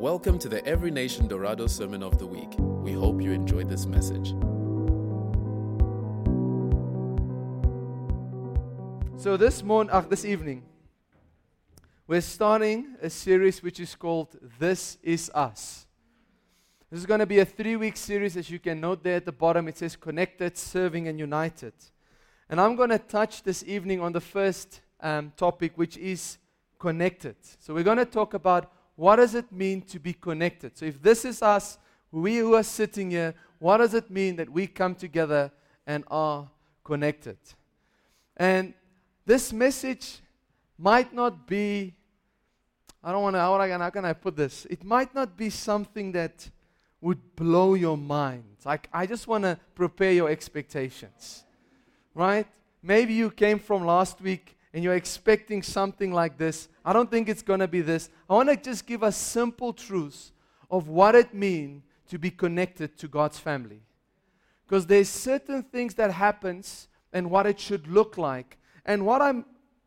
Welcome to the Every Nation Dorado Sermon of the Week. We hope you enjoyed this message. So this morning, uh, this evening, we're starting a series which is called "This Is Us." This is going to be a three-week series, as you can note there at the bottom. It says "Connected, Serving, and United," and I'm going to touch this evening on the first um, topic, which is connected. So we're going to talk about what does it mean to be connected. So if this is us, we who are sitting here, what does it mean that we come together and are connected? And this message might not be, I don't want to, how, can I put this? It might not be something that would blow your mind. Like, I just want to prepare your expectations, right? Maybe you came from last week and you're expecting something like this. I don't think it's going to be this. I want to just give us simple truths of what it means to be connected to God's family. Because there's certain things that happens and what it should look like. And what I'm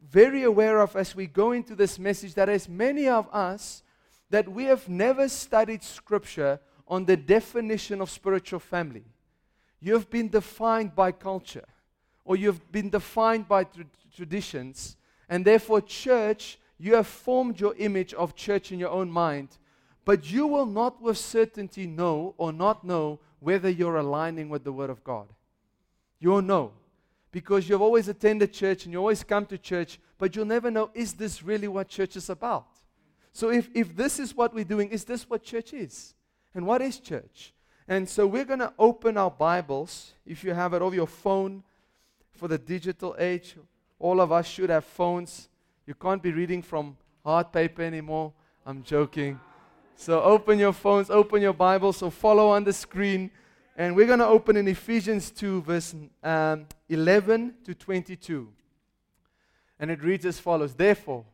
very aware of as we go into this message that as many of us that we have never studied scripture on the definition of spiritual family. You have been defined by culture or you've been defined by tra- traditions and therefore church you have formed your image of church in your own mind but you will not with certainty know or not know whether you're aligning with the word of God. You'll know because you've always attended church and you always come to church, but you'll never know is this really what church is about? So, if, if this is what we're doing, is this what church is? And what is church? And so, we're going to open our Bibles, if you have it over your phone for the digital age. All of us should have phones. You can't be reading from hard paper anymore. I'm joking. So, open your phones, open your Bibles, so follow on the screen. And we're going to open in Ephesians 2, verse um, 11 to 22. And it reads as follows Therefore,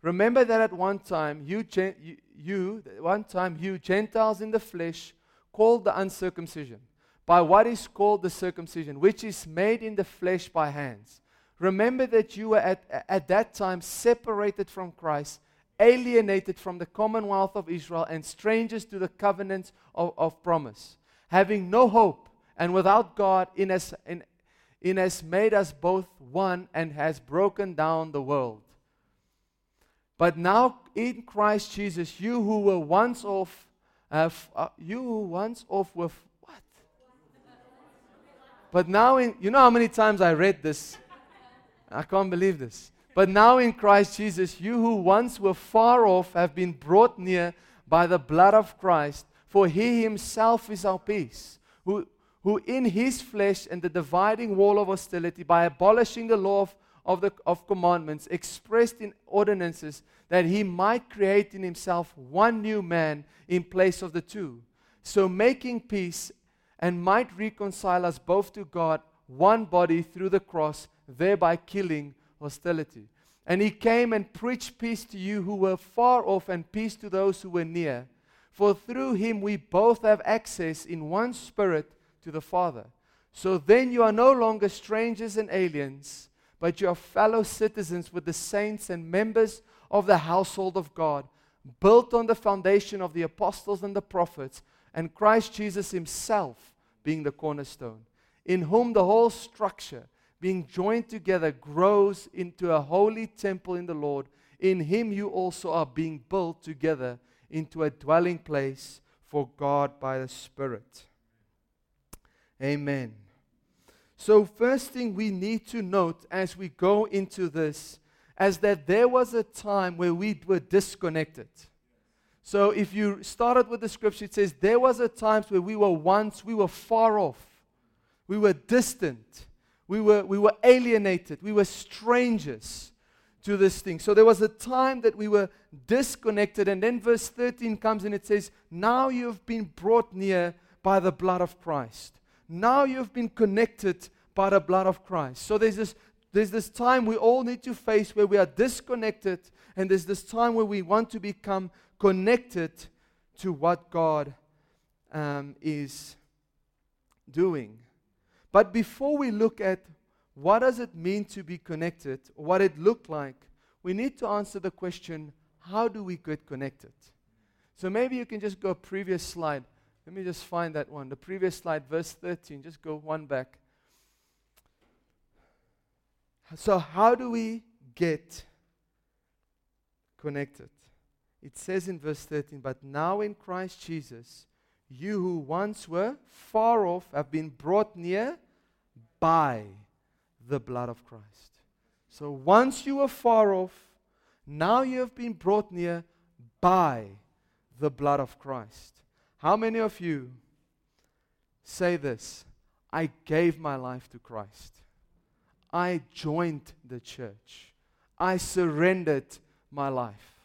remember that at one time, you, you, you, one time, you Gentiles in the flesh, called the uncircumcision, by what is called the circumcision, which is made in the flesh by hands. Remember that you were at, at that time separated from Christ, alienated from the commonwealth of Israel, and strangers to the covenants of, of promise having no hope and without God, in as, in, in as made us both one and has broken down the world. But now in Christ Jesus, you who were once off, uh, uh, you who once off with what? But now in, you know how many times I read this? I can't believe this. But now in Christ Jesus, you who once were far off have been brought near by the blood of Christ. For he himself is our peace, who, who in his flesh and the dividing wall of hostility, by abolishing the law of, of, the, of commandments expressed in ordinances, that he might create in himself one new man in place of the two, so making peace and might reconcile us both to God, one body through the cross, thereby killing hostility. And he came and preached peace to you who were far off and peace to those who were near. For through him we both have access in one spirit to the Father. So then you are no longer strangers and aliens, but you are fellow citizens with the saints and members of the household of God, built on the foundation of the apostles and the prophets, and Christ Jesus himself being the cornerstone, in whom the whole structure, being joined together, grows into a holy temple in the Lord. In him you also are being built together into a dwelling place for God by the Spirit. Amen. So, first thing we need to note as we go into this is that there was a time where we were disconnected. So, if you started with the scripture, it says there was a time where we were once, we were far off, we were distant, we were, we were alienated, we were strangers to this thing. So there was a time that we were disconnected. And then verse 13 comes and it says, Now you've been brought near by the blood of Christ. Now you've been connected by the blood of Christ. So there's this, there's this time we all need to face where we are disconnected. And there's this time where we want to become connected to what God um, is doing. But before we look at what does it mean to be connected, what it looked like, we need to answer the question how do we get connected? So maybe you can just go previous slide. Let me just find that one. The previous slide, verse 13. Just go one back. So, how do we get connected? It says in verse 13, But now in Christ Jesus, you who once were far off have been brought near by the blood of Christ. So once you were far off, now you have been brought near by the blood of Christ. How many of you say this? I gave my life to Christ. I joined the church. I surrendered my life.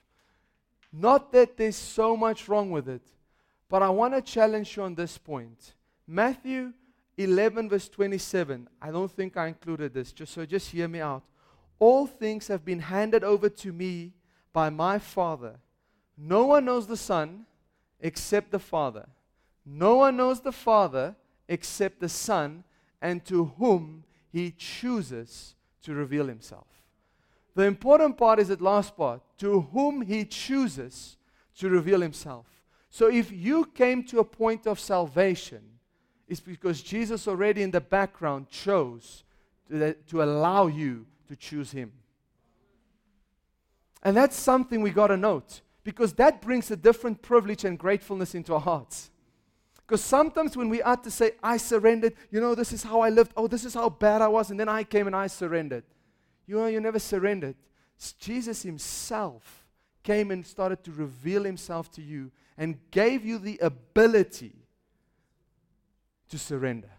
Not that there's so much wrong with it, but I want to challenge you on this point. Matthew 11, verse 27. I don't think I included this, just so just hear me out. All things have been handed over to me by my Father. No one knows the Son except the Father. No one knows the Father except the Son, and to whom he chooses to reveal himself. The important part is that last part to whom he chooses to reveal himself. So if you came to a point of salvation, it's because Jesus already in the background chose to, to allow you to choose him. And that's something we got to note because that brings a different privilege and gratefulness into our hearts. Because sometimes when we are to say, I surrendered, you know, this is how I lived, oh, this is how bad I was, and then I came and I surrendered. You know, you never surrendered. Jesus Himself came and started to reveal Himself to you and gave you the ability to surrender.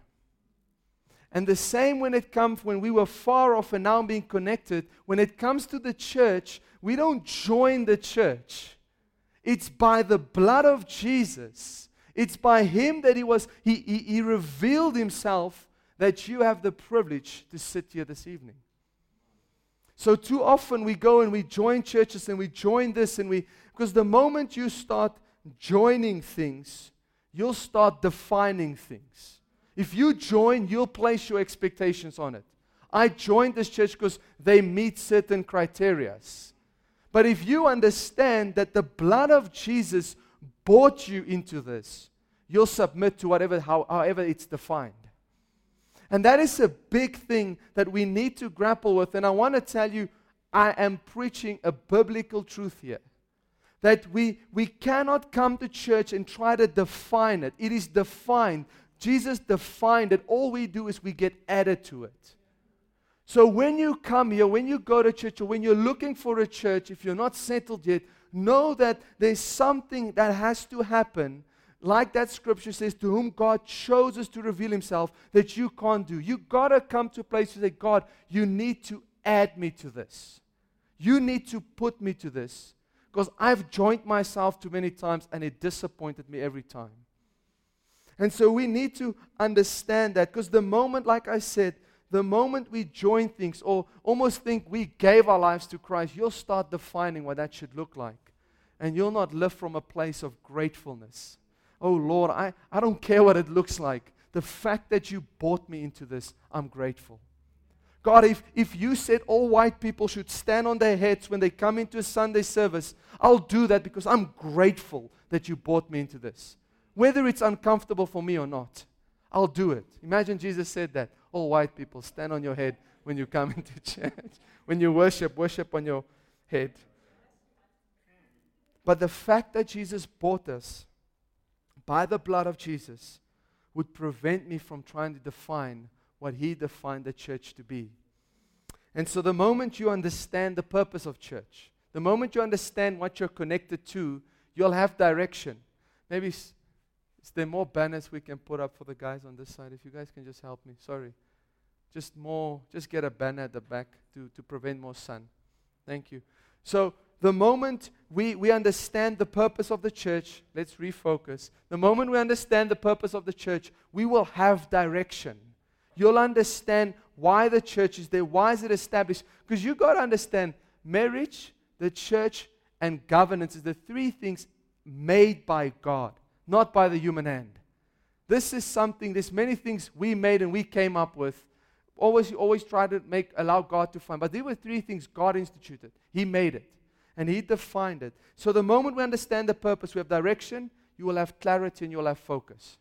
And the same when it comes when we were far off and now being connected, when it comes to the church, we don't join the church. It's by the blood of Jesus it's by him that he was, he, he, he revealed himself that you have the privilege to sit here this evening. So too often we go and we join churches and we join this and we, because the moment you start joining things, you'll start defining things. If you join, you'll place your expectations on it. I joined this church because they meet certain criterias. But if you understand that the blood of Jesus brought you into this, you'll submit to whatever, however it's defined. And that is a big thing that we need to grapple with. And I want to tell you, I am preaching a biblical truth here. That we, we cannot come to church and try to define it. It is defined. Jesus defined it. All we do is we get added to it. So when you come here, when you go to church, or when you're looking for a church, if you're not settled yet, know that there's something that has to happen like that scripture says, to whom God chooses to reveal himself that you can't do. You got to come to a place to say, God, you need to add me to this. You need to put me to this. Because I've joined myself too many times and it disappointed me every time. And so we need to understand that because the moment, like I said, the moment we join things or almost think we gave our lives to Christ, you'll start defining what that should look like. And you'll not live from a place of gratefulness oh Lord, I, I don't care what it looks like. The fact that you bought me into this, I'm grateful. God, if, if you said all white people should stand on their heads when they come into a Sunday service, I'll do that because I'm grateful that you brought me into this. Whether it's uncomfortable for me or not, I'll do it. Imagine Jesus said that. All white people, stand on your head when you come into church. when you worship, worship on your head. But the fact that Jesus bought us by the blood of Jesus would prevent me from trying to define what he defined the church to be. And so, the moment you understand the purpose of church, the moment you understand what you're connected to, you'll have direction. Maybe is there more banners we can put up for the guys on this side? If you guys can just help me. Sorry. Just more, just get a banner at the back to, to prevent more sun. Thank you. So, the moment we, we understand the purpose of the church, let's refocus. The moment we understand the purpose of the church, we will have direction. You'll understand why the church is there, why is it established. Because you've got to understand marriage, the church, and governance is the three things made by God, not by the human hand. This is something, there's many things we made and we came up with. Always, always try to make allow God to find. But there were three things God instituted. He made it. And He defined it. So the moment we understand the purpose, we have direction, you will have clarity and you'll have focus.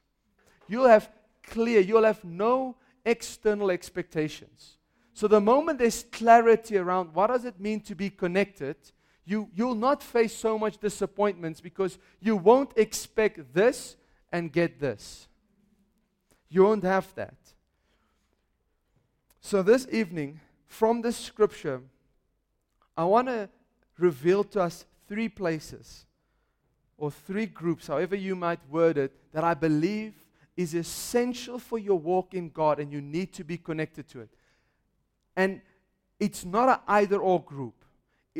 You'll have clear, you'll have no external expectations. So the moment there's clarity around what does it mean to be connected, you, you'll not face so much disappointments because you won't expect this and get this. You won't have that. So this evening, from this scripture, I want to reveal to us three places or three groups, however you might word it, that I believe is essential for your walk in God and you need to be connected to it. And it's not an either or group.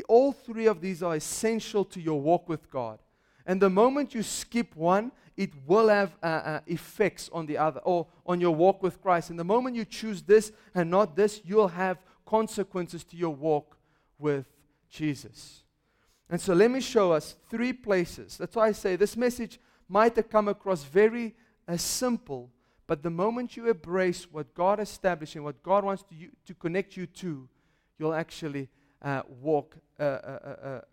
All three of these are essential to your walk with God. And the moment you skip one, it will have uh, uh, effects on the other or on your walk with Christ. And the moment you choose this and not this, you'll have consequences to your walk with Jesus. And so let me show us three places. That's why I say this message might have come across very uh, simple, but the moment you embrace what God established and what God wants to, you, to connect you to, you'll actually uh, walk a, a,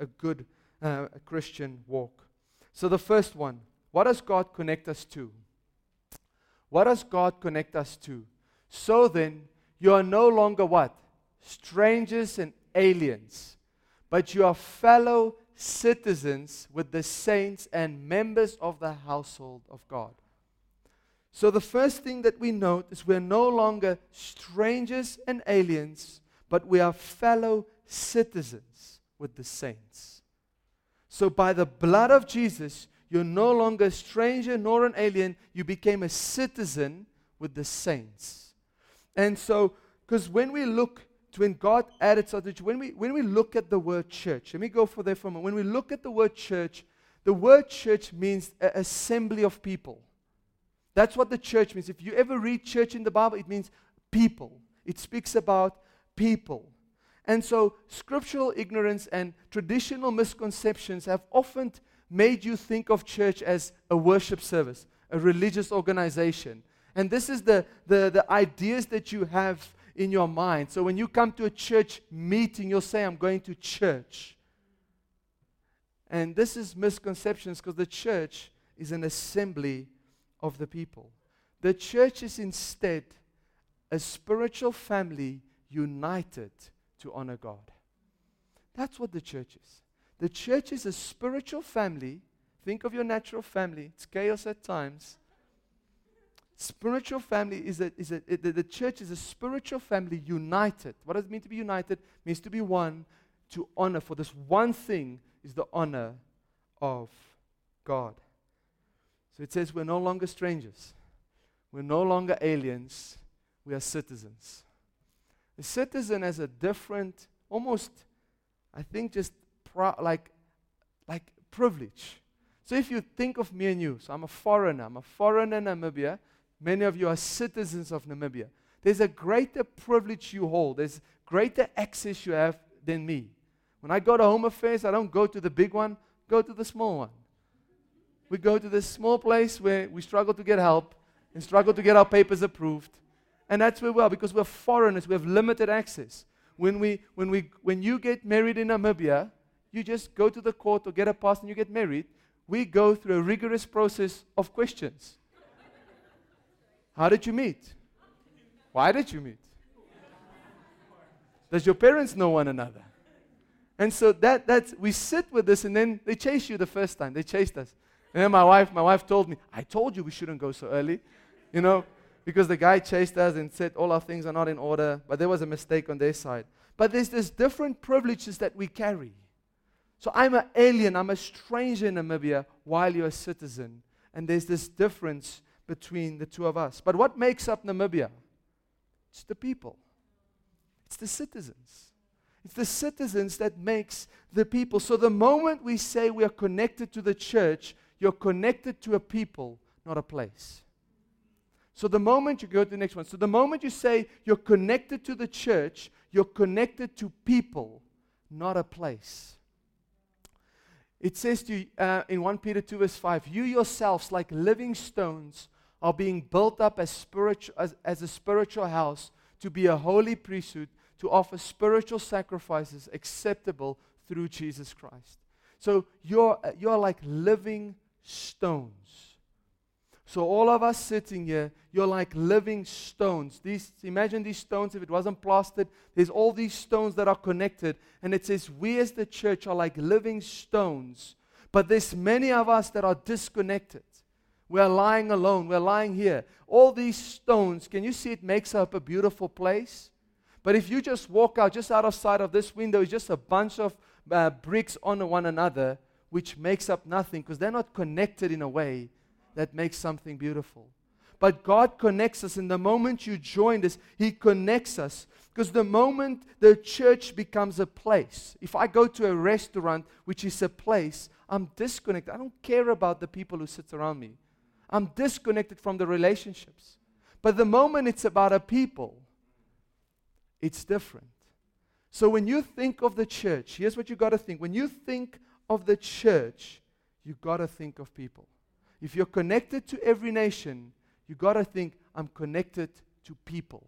a, a good uh, Christian walk. So the first one, what does God connect us to? What does God connect us to? So then, you are no longer what? Strangers and aliens but you are fellow citizens with the saints and members of the household of God. So, the first thing that we note is we're no longer strangers and aliens, but we are fellow citizens with the saints. So, by the blood of Jesus, you're no longer a stranger nor an alien, you became a citizen with the saints. And so, because when we look when God added something, when we, when we look at the word church, let me go for there for a moment. When we look at the word church, the word church means assembly of people. That's what the church means. If you ever read church in the Bible, it means people. It speaks about people. And so, scriptural ignorance and traditional misconceptions have often made you think of church as a worship service, a religious organization. And this is the, the, the ideas that you have in your mind. So when you come to a church meeting, you'll say, I'm going to church. And this is misconceptions because the church is an assembly of the people. The church is instead a spiritual family united to honor God. That's what the church is. The church is a spiritual family. Think of your natural family, it's chaos at times. Spiritual family is a, is a it, the, the church is a spiritual family united. What does it mean to be united? It means to be one, to honor. For this one thing is the honor of God. So it says we're no longer strangers. We're no longer aliens. We are citizens. A citizen has a different, almost, I think, just pro- like, like privilege. So if you think of me and you, so I'm a foreigner. I'm a foreigner in Namibia. Many of you are citizens of Namibia. There's a greater privilege you hold, there's greater access you have than me. When I go to Home Affairs, I don't go to the big one, go to the small one. We go to this small place where we struggle to get help and struggle to get our papers approved. And that's where we are because we're foreigners, we have limited access. When, we, when, we, when you get married in Namibia, you just go to the court or get a pass and you get married. We go through a rigorous process of questions. How did you meet? Why did you meet? Does your parents know one another? And so that that's we sit with this and then they chase you the first time. They chased us. And then my wife, my wife told me, I told you we shouldn't go so early. You know, because the guy chased us and said all our things are not in order, but there was a mistake on their side. But there's this different privileges that we carry. So I'm an alien, I'm a stranger in Namibia while you're a citizen. And there's this difference between the two of us. But what makes up Namibia? It's the people. It's the citizens. It's the citizens that makes the people. So the moment we say we are connected to the church, you're connected to a people, not a place. So the moment you go to the next one, so the moment you say you're connected to the church, you're connected to people, not a place. It says to you uh, in 1 Peter 2, verse 5, you yourselves, like living stones, are being built up as, spiritual, as, as a spiritual house to be a holy priesthood, to offer spiritual sacrifices acceptable through Jesus Christ. So you're, you're like living stones. So all of us sitting here, you're like living stones. These, imagine these stones, if it wasn't plastered, there's all these stones that are connected. And it says, we as the church are like living stones. But there's many of us that are disconnected. We're lying alone. We're lying here. All these stones, can you see it makes up a beautiful place? But if you just walk out, just out of sight of this window, is just a bunch of uh, bricks on one another, which makes up nothing because they're not connected in a way that makes something beautiful. But God connects us. In the moment you join us, He connects us. Because the moment the church becomes a place, if I go to a restaurant, which is a place, I'm disconnected. I don't care about the people who sit around me. I'm disconnected from the relationships. But the moment it's about a people, it's different. So when you think of the church, here's what you got to think. When you think of the church, you got to think of people. If you're connected to every nation, you got to think, I'm connected to people.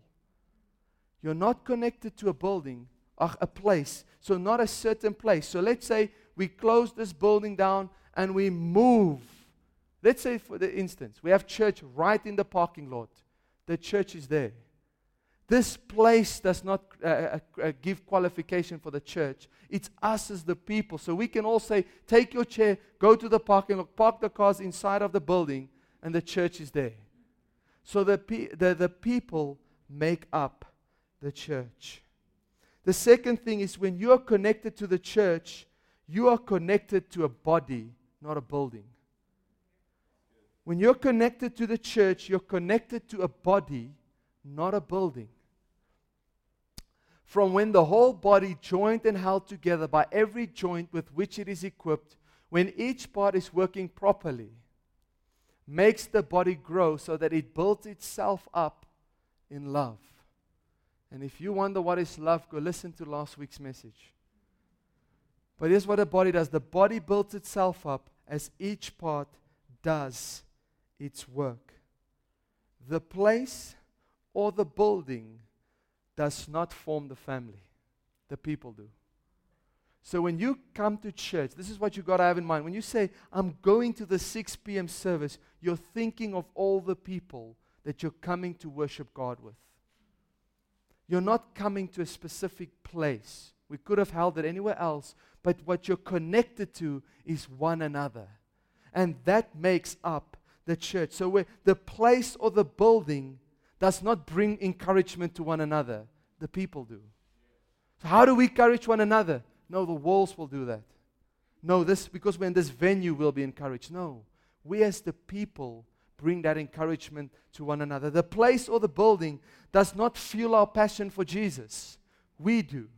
You're not connected to a building or a place. So, not a certain place. So, let's say we close this building down and we move. Let's say, for the instance, we have church right in the parking lot. The church is there. This place does not uh, uh, uh, give qualification for the church. It's us as the people. So we can all say, take your chair, go to the parking lot, park the cars inside of the building, and the church is there. So the, pe- the, the people make up the church. The second thing is when you are connected to the church, you are connected to a body, not a building. When you're connected to the church, you're connected to a body, not a building from when the whole body, joined and held together by every joint with which it is equipped, when each part is working properly, makes the body grow so that it builds itself up in love. And if you wonder what is love, go listen to last week's message. But here's what a body does the body builds itself up as each part does its work. The place or the building does not form the family, the people do. So when you come to church, this is what you got to have in mind. When you say, I'm going to the 6 p.m. service, you're thinking of all the people that you're coming to worship God with. You're not coming to a specific place. We could have held it anywhere else, but what you're connected to is one another. And that makes up the church. So where the place or the building does not bring encouragement to one another. The people do. So how do we encourage one another? No, the walls will do that. No, this because we're in this venue will be encouraged. No. We as the people bring that encouragement to one another. The place or the building does not fuel our passion for Jesus. We do.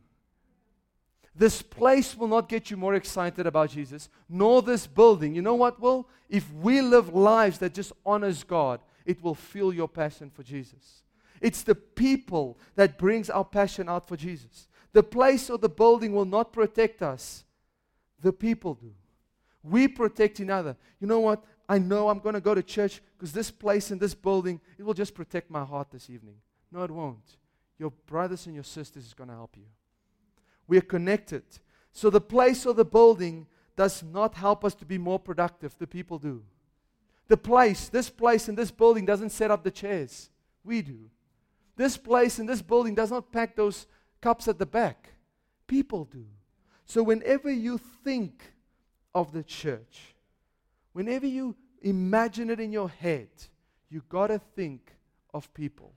This place will not get you more excited about Jesus, nor this building. You know what will? If we live lives that just honors God, it will fuel your passion for Jesus. It's the people that brings our passion out for Jesus. The place or the building will not protect us. The people do. We protect each other. You know what? I know I'm going to go to church because this place and this building, it will just protect my heart this evening. No, it won't. Your brothers and your sisters is going to help you. We are connected. So the place or the building does not help us to be more productive. The people do. The place, this place and this building doesn't set up the chairs. We do. This place and this building does not pack those cups at the back. People do. So whenever you think of the church, whenever you imagine it in your head, you got to think of people.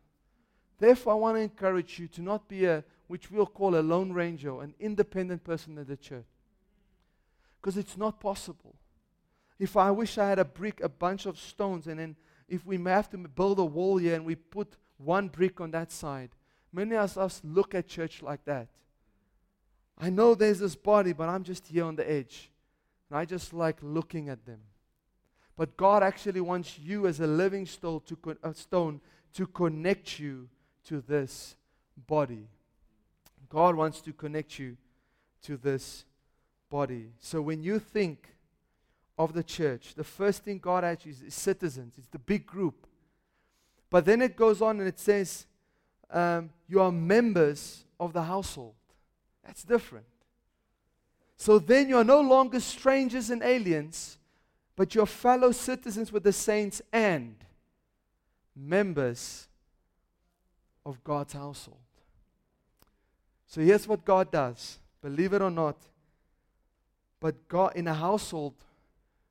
Therefore, I want to encourage you to not be a, which we'll call a lone ranger, an independent person in the church. Because it's not possible. If I wish I had a brick, a bunch of stones, and then if we have to build a wall here and we put one brick on that side, many of us look at church like that. I know there's this body, but I'm just here on the edge. And I just like looking at them. But God actually wants you as a living stone to, con- stone to connect you to this body. God wants to connect you to this body. So when you think of the church. The first thing God has is, citizens, it's the big group. But then it goes on and it says, um, You are members of the household. That's different. So then you are no longer strangers and aliens, but you're fellow citizens with the saints and members of God's household. So here's what God does. Believe it or not, but God in a household,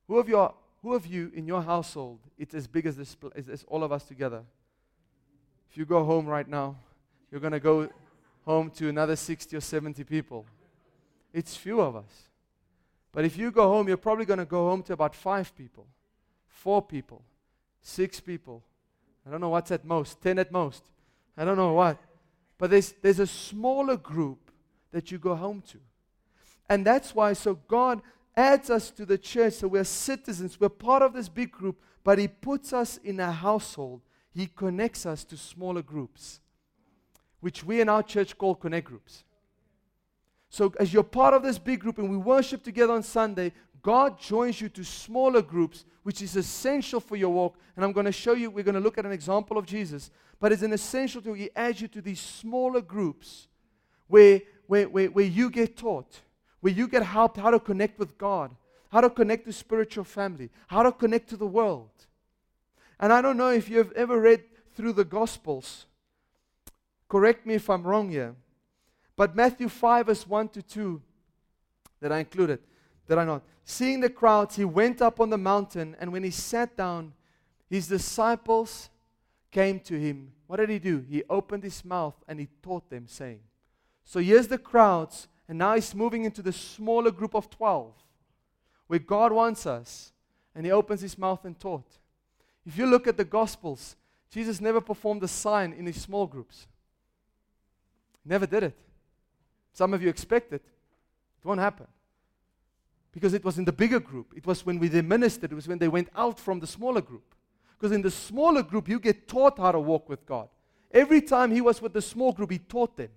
who of you, who of you in your household, it's as big as this, as, as all of us together. If you go home right now, you're going to go home to another 60 or 70 people. It's few of us. But if you go home, you're probably going to go home to about five people, four people, six people. I don't know what's at most, 10 at most. I don't know what. But there's, there's a smaller group that you go home to. And that's why, so God adds us to the church, so we're citizens, we're part of this big group, but He puts us in a household. He connects us to smaller groups, which we in our church call connect groups. So, as you're part of this big group and we worship together on Sunday, God joins you to smaller groups, which is essential for your walk. And I'm going to show you, we're going to look at an example of Jesus, but it's an essential to He adds you to these smaller groups where, where, where, where you get taught, where you get helped how to connect with God, how to connect to spiritual family, how to connect to the world. And I don't know if you've ever read through the Gospels. Correct me if I'm wrong here. But Matthew 5, verse 1 to 2, that I included, did I not? Seeing the crowds, he went up on the mountain, and when he sat down, his disciples came to him. What did he do? He opened his mouth and he taught them, saying, So here's the crowds, and now he's moving into the smaller group of 12, where God wants us, and he opens his mouth and taught. If you look at the Gospels, Jesus never performed a sign in his small groups. Never did it. Some of you expect it. It won't happen. Because it was in the bigger group. It was when we ministered. It was when they went out from the smaller group. Because in the smaller group, you get taught how to walk with God. Every time he was with the small group, he taught them.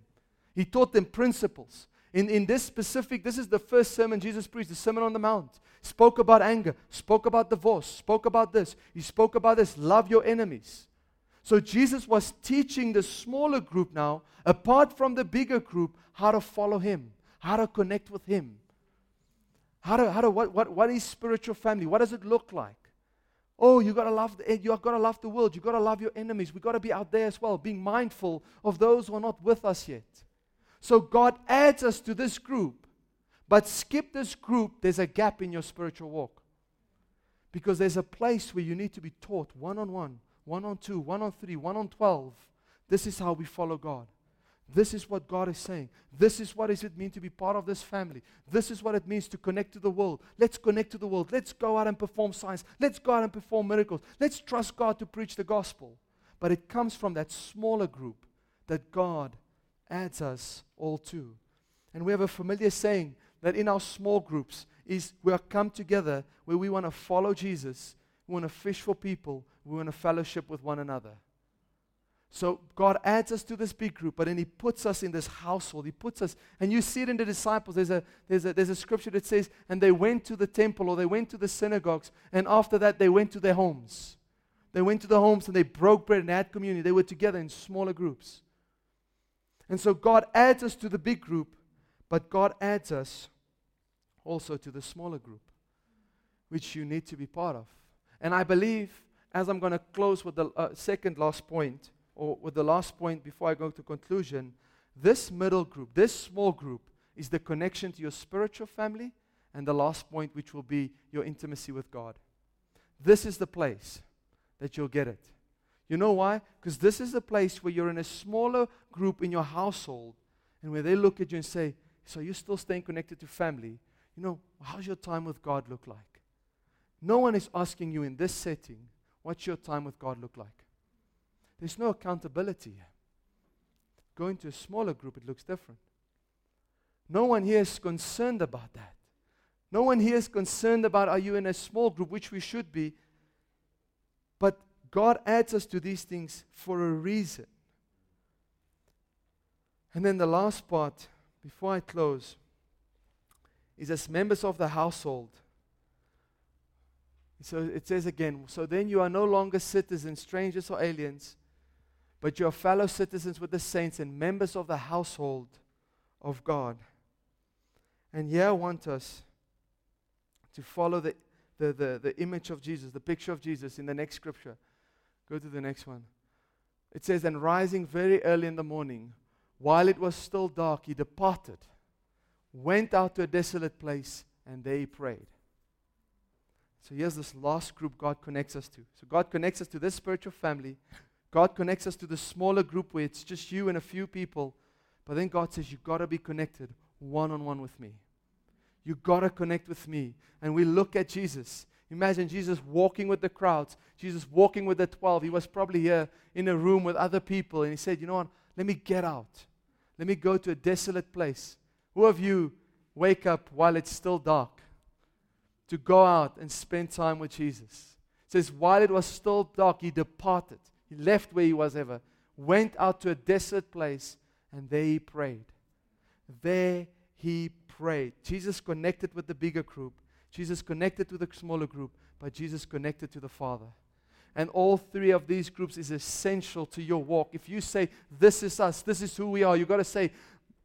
He taught them principles. In, in this specific, this is the first sermon Jesus preached, the Sermon on the Mount. Spoke about anger, spoke about divorce, spoke about this. He spoke about this love your enemies. So Jesus was teaching the smaller group now, apart from the bigger group, how to follow him, how to connect with him. How to, how to what, what, what is spiritual family? What does it look like? Oh, you gotta love the, eh, you gotta love the world. You gotta love your enemies. We gotta be out there as well, being mindful of those who are not with us yet. So God adds us to this group, but skip this group. There's a gap in your spiritual walk because there's a place where you need to be taught one on one one on two, one on three, one on 12. This is how we follow God. This is what God is saying. This is what does it mean to be part of this family. This is what it means to connect to the world. Let's connect to the world. Let's go out and perform signs. Let's go out and perform miracles. Let's trust God to preach the gospel. But it comes from that smaller group that God adds us all to. And we have a familiar saying that in our small groups is we are come together where we want to follow Jesus, we want to fish for people, we want to fellowship with one another. So God adds us to this big group, but then He puts us in this household. He puts us, and you see it in the disciples. There's a, there's a, there's a scripture that says, and they went to the temple or they went to the synagogues, and after that they went to their homes. They went to the homes and they broke bread and had communion. They were together in smaller groups. And so God adds us to the big group, but God adds us also to the smaller group, which you need to be part of. And I believe as I'm going to close with the uh, second last point, or with the last point before I go to conclusion, this middle group, this small group, is the connection to your spiritual family, and the last point, which will be your intimacy with God. This is the place that you'll get it. You know why? Because this is the place where you're in a smaller group in your household, and where they look at you and say, So you're still staying connected to family? You know, how's your time with God look like? No one is asking you in this setting, What's your time with God look like? There's no accountability. Going to a smaller group, it looks different. No one here is concerned about that. No one here is concerned about are you in a small group, which we should be. God adds us to these things for a reason. And then the last part, before I close, is as members of the household, so it says again, so then you are no longer citizens, strangers, or aliens, but you are fellow citizens with the saints and members of the household of God. And here I want us to follow the, the, the, the image of Jesus, the picture of Jesus in the next scripture. Go to the next one. It says, And rising very early in the morning, while it was still dark, he departed, went out to a desolate place, and there he prayed. So here's this last group God connects us to. So God connects us to this spiritual family. God connects us to the smaller group where it's just you and a few people. But then God says, You've got to be connected one on one with me. You've got to connect with me. And we look at Jesus. Imagine Jesus walking with the crowds, Jesus walking with the 12. He was probably here in a room with other people. And he said, You know what? Let me get out. Let me go to a desolate place. Who of you wake up while it's still dark? to go out and spend time with Jesus. It says, while it was still dark, he departed. He left where he was ever, went out to a desert place, and there he prayed. There he prayed. Jesus connected with the bigger group. Jesus connected to the smaller group, but Jesus connected to the Father. And all three of these groups is essential to your walk. If you say, This is us, this is who we are, you've got to say,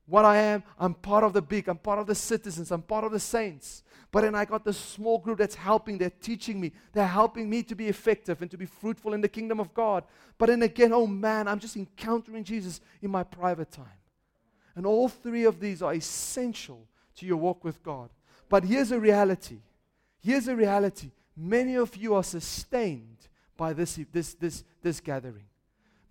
What I am, I'm part of the big, I'm part of the citizens, I'm part of the saints. But then I got this small group that's helping, they're teaching me, they're helping me to be effective and to be fruitful in the kingdom of God. But then again, oh man, I'm just encountering Jesus in my private time. And all three of these are essential to your walk with God. But here's a reality. Here's a reality. Many of you are sustained by this, this, this, this gathering.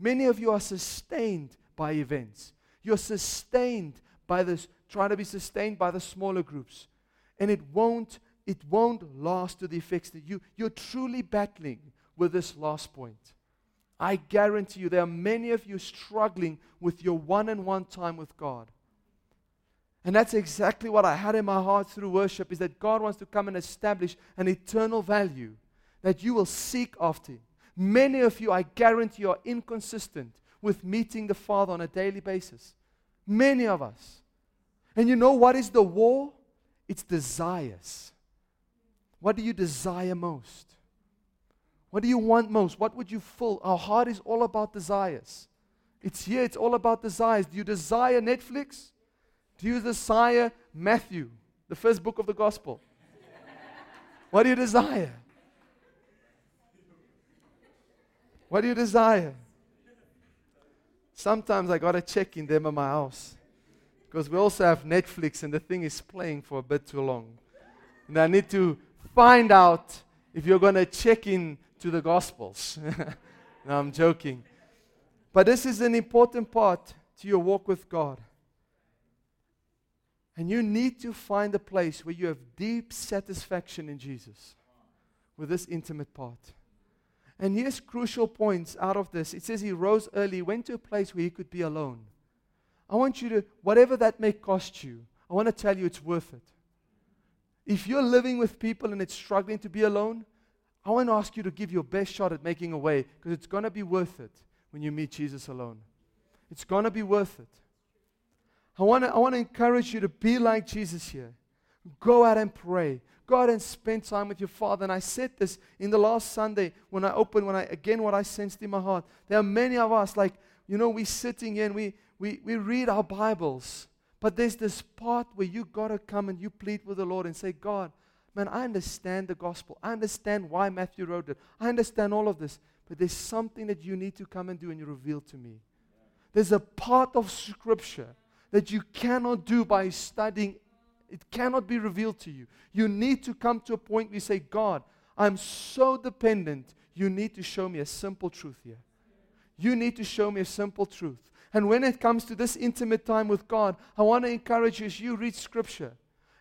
Many of you are sustained by events. You're sustained by this, trying to be sustained by the smaller groups and it won't it won't last to the effects that you you're truly battling with this last point. I guarantee you there are many of you struggling with your one-on-one time with God. And that's exactly what I had in my heart through worship is that God wants to come and establish an eternal value that you will seek after. Many of you, I guarantee are inconsistent with meeting the Father on a daily basis. Many of us. And you know what is the war? It's desires. What do you desire most? What do you want most? What would you fill? Our heart is all about desires. It's here, it's all about desires. Do you desire Netflix? Do you desire Matthew, the first book of the gospel? what do you desire? What do you desire? Sometimes I got to check in them at my house. Because we also have Netflix and the thing is playing for a bit too long. And I need to find out if you're going to check in to the Gospels. no, I'm joking. But this is an important part to your walk with God. And you need to find a place where you have deep satisfaction in Jesus with this intimate part. And here's crucial points out of this. It says he rose early, went to a place where he could be alone. I want you to, whatever that may cost you, I want to tell you it's worth it. If you're living with people and it's struggling to be alone, I want to ask you to give your best shot at making a way because it's going to be worth it when you meet Jesus alone. It's going to be worth it. I want to I want to encourage you to be like Jesus here. Go out and pray. Go out and spend time with your Father. And I said this in the last Sunday when I opened, when I again what I sensed in my heart. There are many of us, like, you know, we're sitting here and we we, we read our Bibles, but there's this part where you got to come and you plead with the Lord and say, God, man, I understand the gospel. I understand why Matthew wrote it. I understand all of this. But there's something that you need to come and do and you reveal to me. There's a part of Scripture that you cannot do by studying. It cannot be revealed to you. You need to come to a point where you say, God, I'm so dependent. You need to show me a simple truth here. You need to show me a simple truth. And when it comes to this intimate time with God, I want to encourage you as you read Scripture.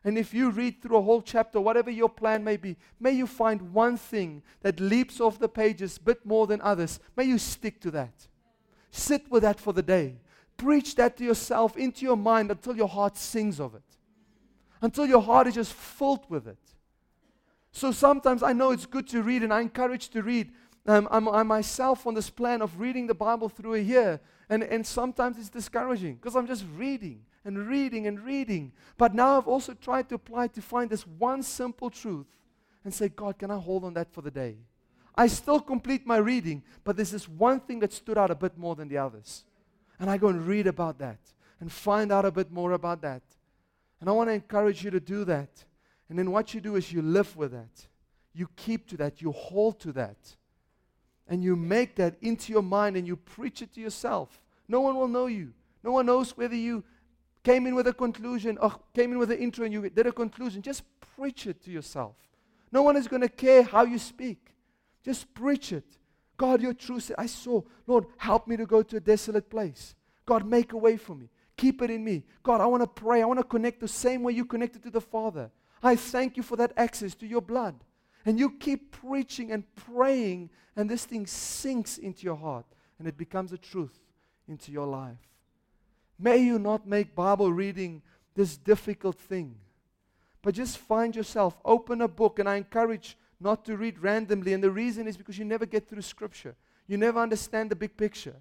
And if you read through a whole chapter, whatever your plan may be, may you find one thing that leaps off the pages a bit more than others. May you stick to that. Sit with that for the day. Preach that to yourself, into your mind, until your heart sings of it. Until your heart is just filled with it. So sometimes I know it's good to read, and I encourage to read. Um, I'm, I'm myself on this plan of reading the Bible through a year. And, and sometimes it's discouraging because I'm just reading and reading and reading. But now I've also tried to apply to find this one simple truth and say, God, can I hold on that for the day? I still complete my reading, but there's this one thing that stood out a bit more than the others. And I go and read about that and find out a bit more about that. And I want to encourage you to do that. And then what you do is you live with that. You keep to that. You hold to that. And you make that into your mind and you preach it to yourself. No one will know you. No one knows whether you came in with a conclusion or came in with an intro and you did a conclusion. Just preach it to yourself. No one is going to care how you speak. Just preach it. God, your truth. I saw, Lord, help me to go to a desolate place. God, make a way for me. Keep it in me. God, I want to pray. I want to connect the same way you connected to the Father. I thank you for that access to your blood. And you keep preaching and praying, and this thing sinks into your heart and it becomes a truth into your life. May you not make Bible reading this difficult thing, but just find yourself, open a book, and I encourage not to read randomly. And the reason is because you never get through Scripture, you never understand the big picture.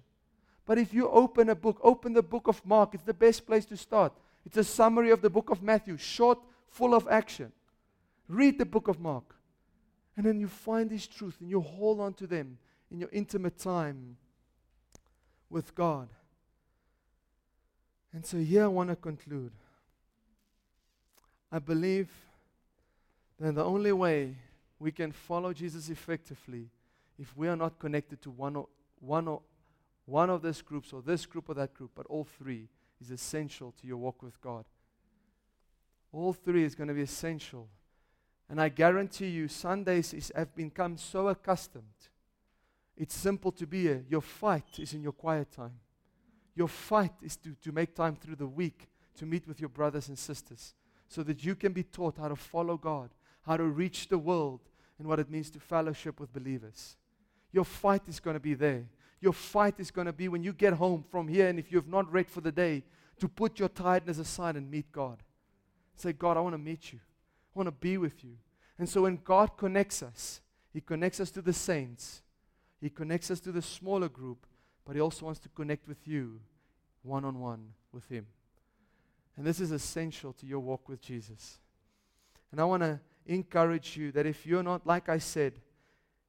But if you open a book, open the book of Mark, it's the best place to start. It's a summary of the book of Matthew, short, full of action. Read the book of Mark. And then you find these truths and you hold on to them in your intimate time with God. And so here I want to conclude. I believe that the only way we can follow Jesus effectively if we are not connected to one or, one or one of these groups or this group or that group, but all three is essential to your walk with God. All three is going to be essential. And I guarantee you, Sundays is, have become so accustomed. It's simple to be here. Your fight is in your quiet time. Your fight is to, to make time through the week to meet with your brothers and sisters so that you can be taught how to follow God, how to reach the world, and what it means to fellowship with believers. Your fight is going to be there. Your fight is going to be when you get home from here, and if you have not read for the day, to put your tiredness aside and meet God. Say, God, I want to meet you. I want to be with you. And so when God connects us, He connects us to the saints, He connects us to the smaller group, but He also wants to connect with you one on one with Him. And this is essential to your walk with Jesus. And I want to encourage you that if you're not, like I said,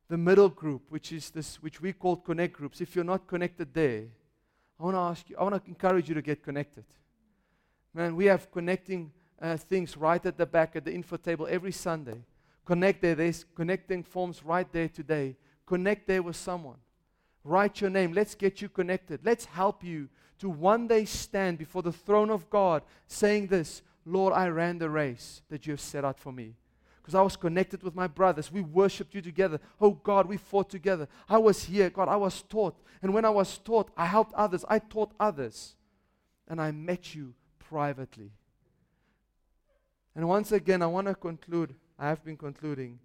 the middle group, which is this, which we call connect groups, if you're not connected there, I want to ask you, I want to encourage you to get connected. Man, we have connecting uh, things right at the back at the info table every Sunday. Connect there. There's connecting forms right there today. Connect there with someone. Write your name. Let's get you connected. Let's help you to one day stand before the throne of God saying this Lord, I ran the race that you have set out for me because I was connected with my brothers. We worshiped you together. Oh God, we fought together. I was here. God, I was taught. And when I was taught, I helped others. I taught others. And I met you privately. And once again, I want to conclude. I have been concluding.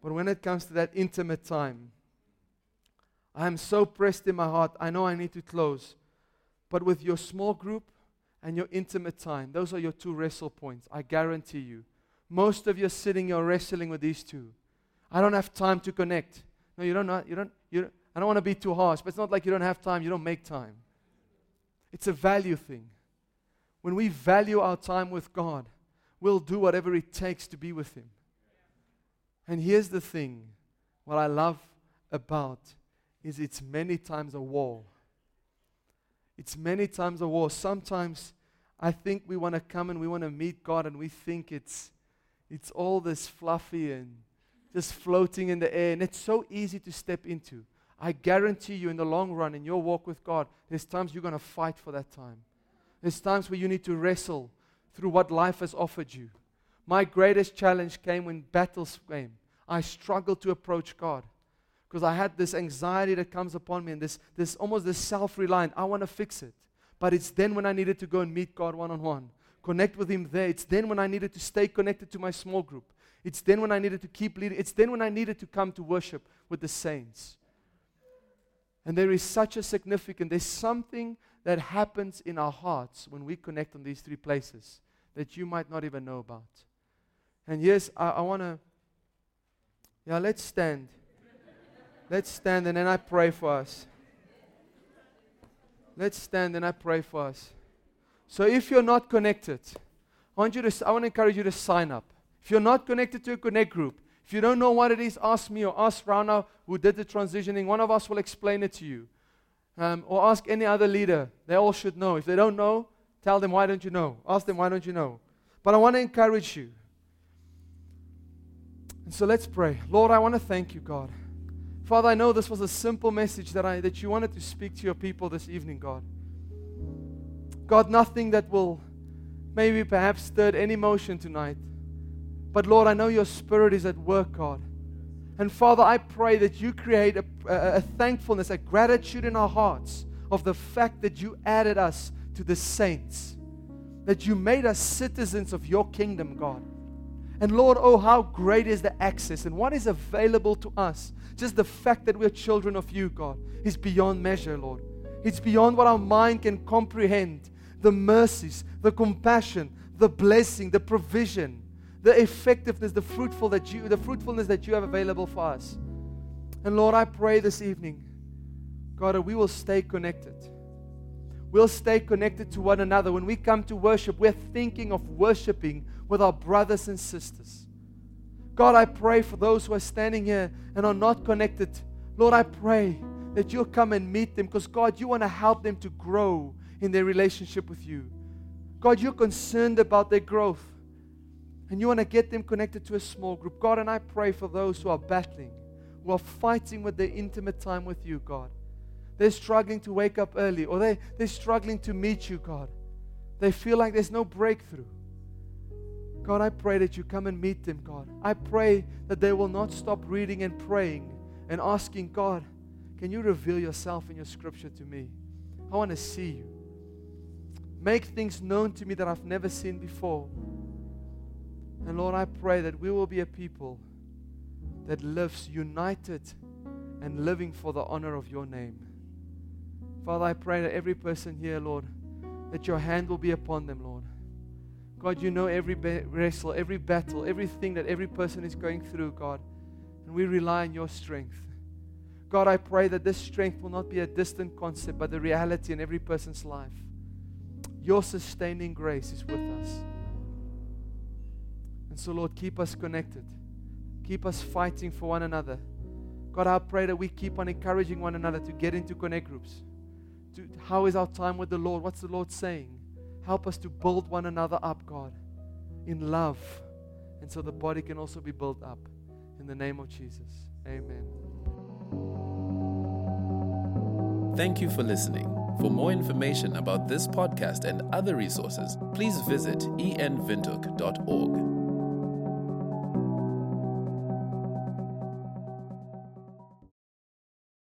But when it comes to that intimate time, I am so pressed in my heart. I know I need to close. But with your small group and your intimate time, those are your two wrestle points. I guarantee you. Most of you are sitting, you're wrestling with these two. I don't have time to connect. No, you don't. You don't, you don't, I don't want to be too harsh, but it's not like you don't have time, you don't make time. It's a value thing. When we value our time with God, we'll do whatever it takes to be with Him. And here's the thing what I love about is it's many times a war. It's many times a war. Sometimes I think we want to come and we want to meet God and we think it's it's all this fluffy and just floating in the air, and it's so easy to step into. I guarantee you, in the long run, in your walk with God, there's times you're going to fight for that time. There's times where you need to wrestle through what life has offered you. My greatest challenge came when battles came. I struggled to approach God because I had this anxiety that comes upon me and this, this almost this self reliant. I want to fix it. But it's then when I needed to go and meet God one on one connect with Him there. It's then when I needed to stay connected to my small group. It's then when I needed to keep leading. It's then when I needed to come to worship with the saints. And there is such a significant, there's something that happens in our hearts when we connect on these three places that you might not even know about. And yes, I, I want to, yeah, let's stand. let's stand and then I pray for us. Let's stand and I pray for us. So if you're not connected, I want you to I want to encourage you to sign up. If you're not connected to a connect group, if you don't know what it is, ask me or ask Rana who did the transitioning. One of us will explain it to you. Um, or ask any other leader. They all should know. If they don't know, Tell them, why don't you know? Ask them, why don't you know? But I want to encourage you. And so let's pray. Lord, I want to thank you, God. Father, I know this was a simple message that, I, that you wanted to speak to your people this evening, God. God, nothing that will maybe perhaps stirred any emotion tonight. But Lord, I know your spirit is at work, God. And Father, I pray that you create a, a, a, thankfulness, a gratitude in our hearts of the fact that you added us to the saints, that you made us citizens of your kingdom, God. And Lord, oh, how great is the access and what is available to us. Just the fact that we're children of you, God, is beyond measure, Lord. It's beyond what our mind can comprehend. The mercies, the compassion, the blessing, the provision the effectiveness, the fruitful that you, the fruitfulness that you have available for us. And Lord, I pray this evening, God, that we will stay connected. We'll stay connected to one another. When we come to worship, we're thinking of worshiping with our brothers and sisters. God, I pray for those who are standing here and are not connected. Lord, I pray that you'll come and meet them because, God, you want to help them to grow in their relationship with you. God, you're concerned about their growth and you want to get them connected to a small group. God, and I pray for those who are battling, who are fighting with their intimate time with you, God. They're struggling to wake up early, or they, they're struggling to meet you, God. They feel like there's no breakthrough. God, I pray that you come and meet them, God. I pray that they will not stop reading and praying and asking, God, can you reveal yourself in your scripture to me? I want to see you. Make things known to me that I've never seen before. And Lord, I pray that we will be a people that lives united and living for the honor of your name. Father, I pray that every person here, Lord, that your hand will be upon them, Lord. God, you know every wrestle, every battle, everything that every person is going through, God. And we rely on your strength. God, I pray that this strength will not be a distant concept, but the reality in every person's life. Your sustaining grace is with us. And so, Lord, keep us connected. Keep us fighting for one another. God, I pray that we keep on encouraging one another to get into connect groups. To, how is our time with the Lord? What's the Lord saying? Help us to build one another up, God, in love. And so the body can also be built up. In the name of Jesus. Amen. Thank you for listening. For more information about this podcast and other resources, please visit envindhoek.org.